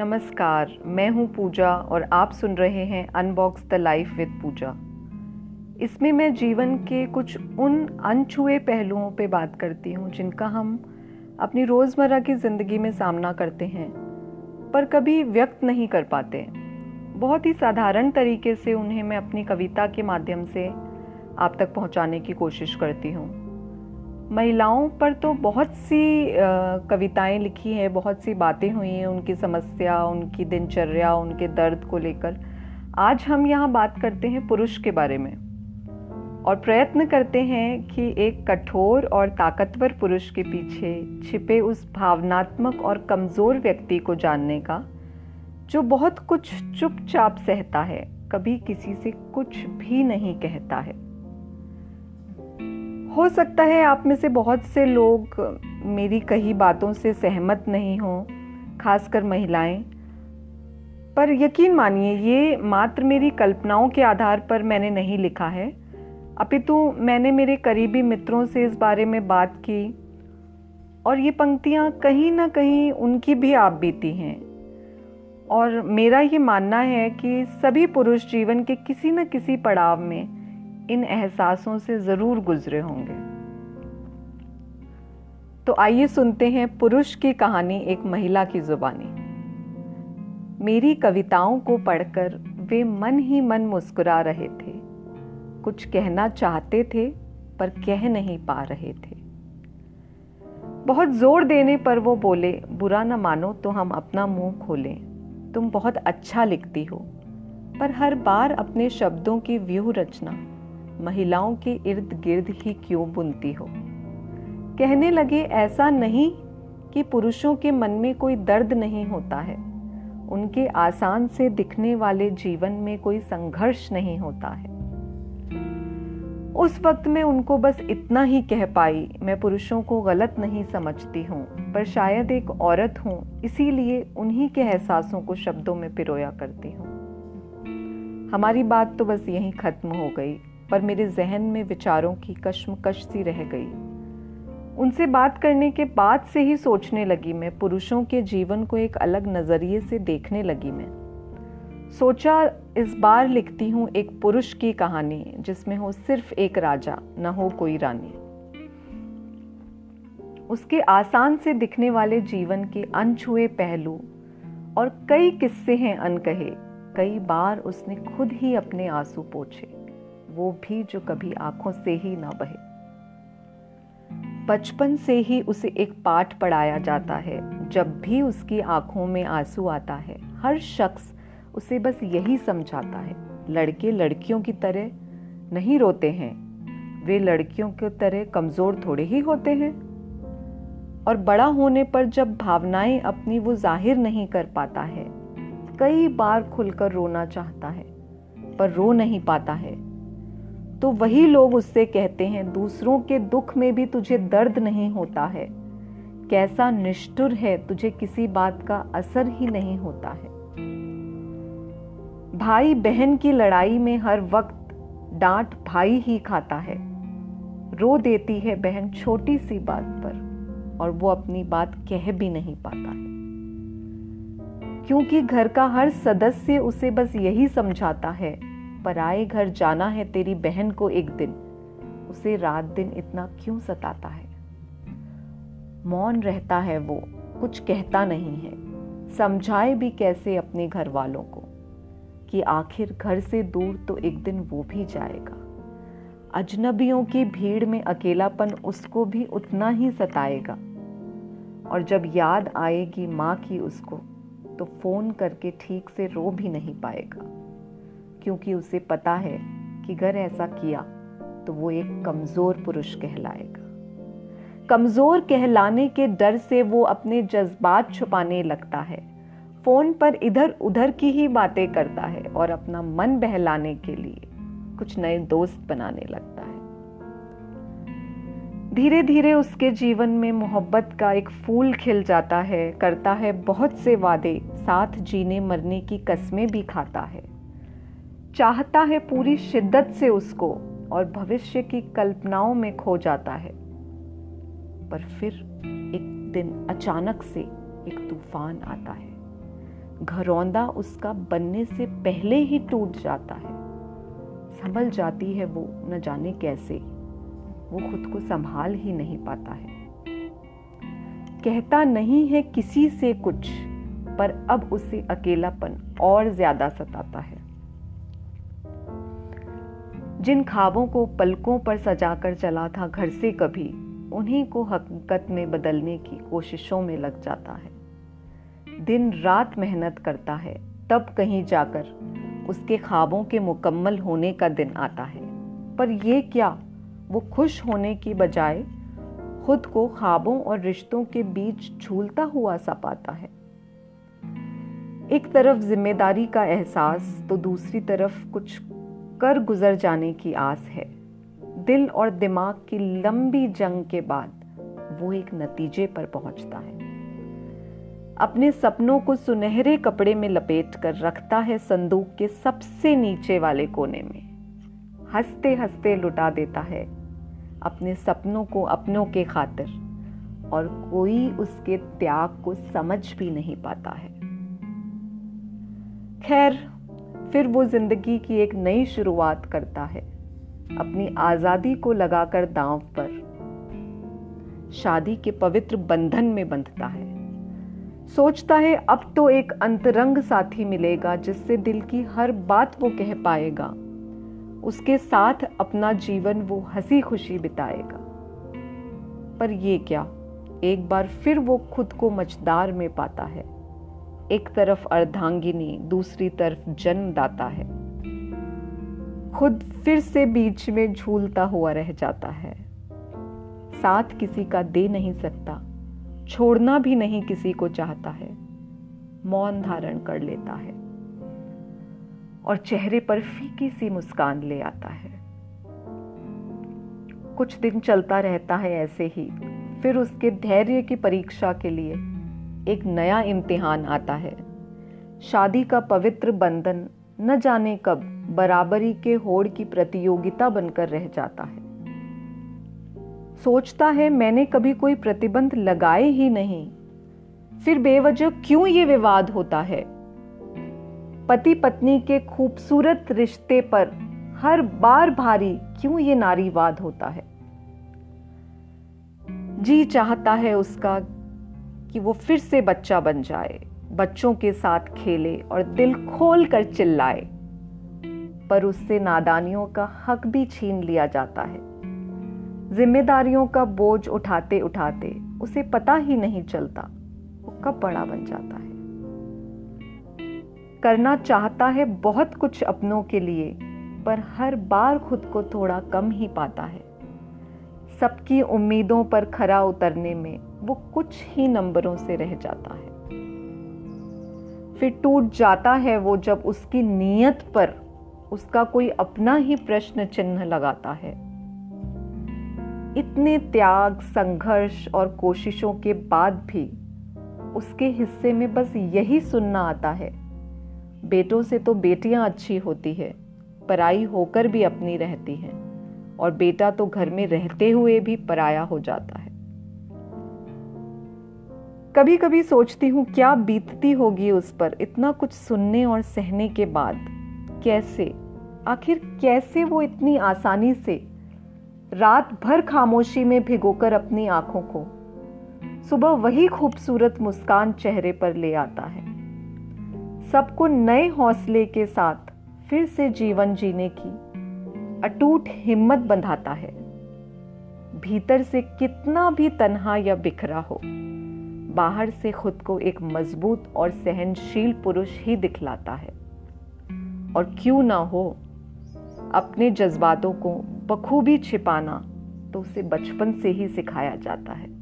नमस्कार, मैं हूँ पूजा और आप सुन रहे हैं unbox the life with Pooja. इसमें मैं जीवन के कुछ उन अनछुए पहलुओं पे बात करती हूँ जिनका हम अपनी रोज़मर्रा की ज़िंदगी में सामना करते हैं, पर कभी व्यक्त नहीं कर पाते। बहुत ही साधारण तरीके से उन्हें मैं अपनी कविता के माध्यम से आप तक पहुँचाने की कोशिश करती हूँ। महिलाओं पर तो बहुत सी कविताएँ लिखी हैं, बहुत सी बातें हुई हैं उनकी समस्या, उनकी दिनचर्या, उनके दर्द को लेकर। आज हम यहाँ बात करते हैं पुरुष के बारे में और प्रयत्न करते हैं कि एक कठोर और ताकतवर पुरुष के पीछे छिपे उस भावनात्मक और कमज़ोर व्यक्ति को जानने का, जो बहुत कुछ चुपचाप सहता है, कभी किसी से कुछ भी नहीं कहता है। हो सकता है आप में से बहुत से लोग मेरी कही बातों से सहमत नहीं हों, खासकर महिलाएँ। पर यकीन मानिए, ये मात्र मेरी कल्पनाओं के आधार पर मैंने नहीं लिखा है। अपितु मैंने मेरे करीबी मित्रों से इस बारे में बात की, और ये पंक्तियाँ कहीं ना कहीं उनकी भी आप बीती हैं। और मेरा ये मानना है कि सभी पुरुष जीवन के किसी न किसी पड़ाव में इन एहसासों से ज़रूर गुजरे होंगे। तो आइए सुनते हैं पुरुष की कहानी एक महिला की जुबानी। मेरी कविताओं को पढ़कर वे मन ही मन मुस्कुरा रहे थे। कुछ कहना चाहते थे, पर कह नहीं पा रहे थे। बहुत ज़ोर देने पर वो बोले, बुरा न मानो तो हम अपना मुँह खोलें। तुम बहुत अच्छा लिखती हो, पर हर बार अपने शब्दों की व्यूह रचना। महिलाओं के इर्द गिर्द ही क्यों बुनती हो? कहने लगे, ऐसा नहीं कि पुरुषों के मन में कोई दर्द नहीं होता है। उनके आसान से दिखने वाले जीवन में कोई संघर्ष नहीं होता है। उस वक्त में उनको बस इतना ही कह पाई, मैं पुरुषों को गलत नहीं समझती हूँ, पर शायद एक औरत हूँ, इसीलिए उन्हीं के एहसासों को शब्दों में पिरोया करती हूँ। हमारी बात तो बस यहीं खत्म हो गई। पर मेरे जहन में विचारों की कश्मकश सी रह गई। उनसे बात करने के बाद से ही सोचने लगी मैं, पुरुषों के जीवन को एक अलग नज़रिए से देखने लगी मैं। सोचा, इस बार लिखती हूँ एक पुरुष की कहानी, जिसमें हो सिर्फ़ एक राजा, न हो कोई रानी। उसके आसान से दिखने वाले जीवन के अनछुए पहलू और कई किस्से हैं अनकहे, कई बार उसने खुद ही अपने आँसू पोछे। वो भी जो कभी आँखों से ही ना बहे। बचपन से ही उसे एक पाठ पढ़ाया जाता है, जब भी उसकी आँखों में आँसू आता है, हर शख्स उसे बस यही समझाता है, लड़के लड़कियों की तरह नहीं रोते हैं, वे लड़कियों की तरह कमज़ोर थोड़े ही होते हैं। और बड़ा होने पर जब भावनाएँ अपनी वो ज़ाहिर नहीं कर पाता है, कई बार खुलकर रोना चाहता है, पर रो नहीं पाता है। तो वही लोग उससे कहते हैं, दूसरों के दुख में भी तुझे दर्द नहीं होता है। कैसा निष्ठुर है तुझे किसी बात का असर ही नहीं होता है। भाई बहन की लड़ाई में हर वक्त डांट भाई ही खाता है। रो देती है बहन छोटी सी बात पर, और वो अपनी बात कह भी नहीं पाता है। क्योंकि घर का हर सदस्य उसे बस यही समझाता है पराए घर जाना है तेरी बहन को एक दिन। उसे रात दिन इतना क्यों सताता है? मौन रहता है वो, कुछ कहता नहीं है। समझाए भी कैसे अपने घर वालों को? कि आखिर घर से दूर तो एक दिन वो भी जाएगा। अजनबियों की भीड़ में अकेलापन उसको भी उतना ही सताएगा। और जब याद आएगी माँ की उसको तो फ़ोन करके ठीक से रो भी नहीं पाएगा। क्योंकि उसे पता है कि अगर ऐसा किया तो वो एक कमज़ोर पुरुष कहलाएगा। कमज़ोर कहलाने के डर से वो अपने जज्बात छुपाने लगता है, फ़ोन पर इधर उधर की ही बातें करता है और अपना मन बहलाने के लिए कुछ नए दोस्त बनाने लगता है। धीरे धीरे उसके जीवन में मोहब्बत का एक फूल खिल जाता है, करता है बहुत से वादे, साथ जीने मरने की कस्में भी खाता है। चाहता है पूरी शिद्दत से उसको और भविष्य की कल्पनाओं में खो जाता है। पर फिर एक दिन अचानक से एक तूफ़ान आता है। घरौंदा उसका बनने से पहले ही टूट जाता है। संभल जाती है वो न जाने कैसे। वो खुद को संभाल ही नहीं पाता है। कहता नहीं है किसी से कुछ, पर अब उसे अकेलापन और ज़्यादा सताता है। जिन खाबों को पलकों पर सजाकर चला था घर से कभी, उन्हीं को हकीकत में बदलने की कोशिशों में लग जाता है। दिन रात मेहनत करता है, तब कहीं जाकर उसके ख्वाबों के मुकम्मल होने का दिन आता है। पर यह क्या, वो खुश होने की बजाय खुद को ख्वाबों और रिश्तों के बीच झूलता हुआ सा पाता है। एक तरफ़ ज़िम्मेदारी का एहसास तो दूसरी तरफ़ कुछ कर गुजर जाने की आस है। दिल और दिमाग की लंबी जंग के बाद वो एक नतीजे पर पहुँचता है। अपने सपनों को सुनहरे कपड़े में लपेट कर रखता है संदूक के सबसे नीचे वाले कोने में। हँसते हँसते लुटा देता है अपने सपनों को अपनों के खातिर और कोई उसके त्याग को समझ भी नहीं पाता है। खैर फिर वो ज़िंदगी की एक नई शुरुआत करता है, अपनी आज़ादी को लगाकर दांव पर। शादी के पवित्र बंधन में बंधता है। सोचता है, अब तो एक अंतरंग साथी मिलेगा जिससे दिल की हर बात वो कह पाएगा। उसके साथ अपना जीवन वो हँसी खुशी बिताएगा। पर ये क्या? एक बार फिर वो खुद को मचदार में पाता है। एक तरफ़ अर्धांगिनी, दूसरी तरफ़ जन्मदाता है। खुद फिर से बीच में झूलता हुआ रह जाता है। साथ किसी का दे नहीं सकता, छोड़ना भी नहीं किसी को चाहता है। मौन धारण कर लेता है और चेहरे पर फीकी सी मुस्कान ले आता है। कुछ दिन चलता रहता है ऐसे ही, फिर उसके धैर्य की परीक्षा के लिए एक नया इम्तिहान आता है। शादी का पवित्र बंधन न जाने कब बराबरी के होड़ की प्रतियोगिता बनकर रह जाता है। सोचता है, मैंने कभी कोई प्रतिबंध लगाए ही नहीं। फिर बेवजह क्यों ये विवाद होता है? पति पत्नी के खूबसूरत रिश्ते पर हर बार भारी क्यों ये नारीवाद होता है? जी चाहता है उसका कि वो फिर से बच्चा बन जाए, बच्चों के साथ खेले और दिल खोल कर चिल्लाए। पर उससे नादानियों का हक भी छीन लिया जाता है। जिम्मेदारियों का बोझ उठाते उठाते उसे पता ही नहीं चलता, वो कब बड़ा बन जाता है। करना चाहता है बहुत कुछ अपनों के लिए, पर हर बार खुद को थोड़ा कम ही पाता है। सबकी उम्मीदों पर खरा उतरने में वो कुछ ही नंबरों से रह जाता है। फिर टूट जाता है वो जब उसकी नीयत पर उसका कोई अपना ही प्रश्न चिन्ह लगाता है। इतने त्याग, संघर्ष और कोशिशों के बाद भी उसके हिस्से में बस यही सुनना आता है। बेटों से तो बेटियाँ अच्छी होती है, पराई होकर भी अपनी रहती हैं, और बेटा तो घर में रहते हुए भी पराया हो जाता है। कभी कभी सोचती हूँ, क्या बीतती होगी उस पर? इतना कुछ सुनने और सहने के बाद, कैसे? आखिर कैसे वो इतनी आसानी से रात भर खामोशी में भिगोकर अपनी आँखों को सुबह वही खूबसूरत मुस्कान चेहरे पर ले आता है? सबको नए हौसले के साथ फिर से जीवन जीने की अटूट हिम्मत बंधाता है। भीतर से कितना भी तन्हा या बिखरा हो बाहर से खुद को एक मज़बूत और सहनशील पुरुष ही दिखलाता है। और क्यों ना हो अपने जज्बातों को बखूबी छिपाना तो उसे बचपन से ही सिखाया जाता है।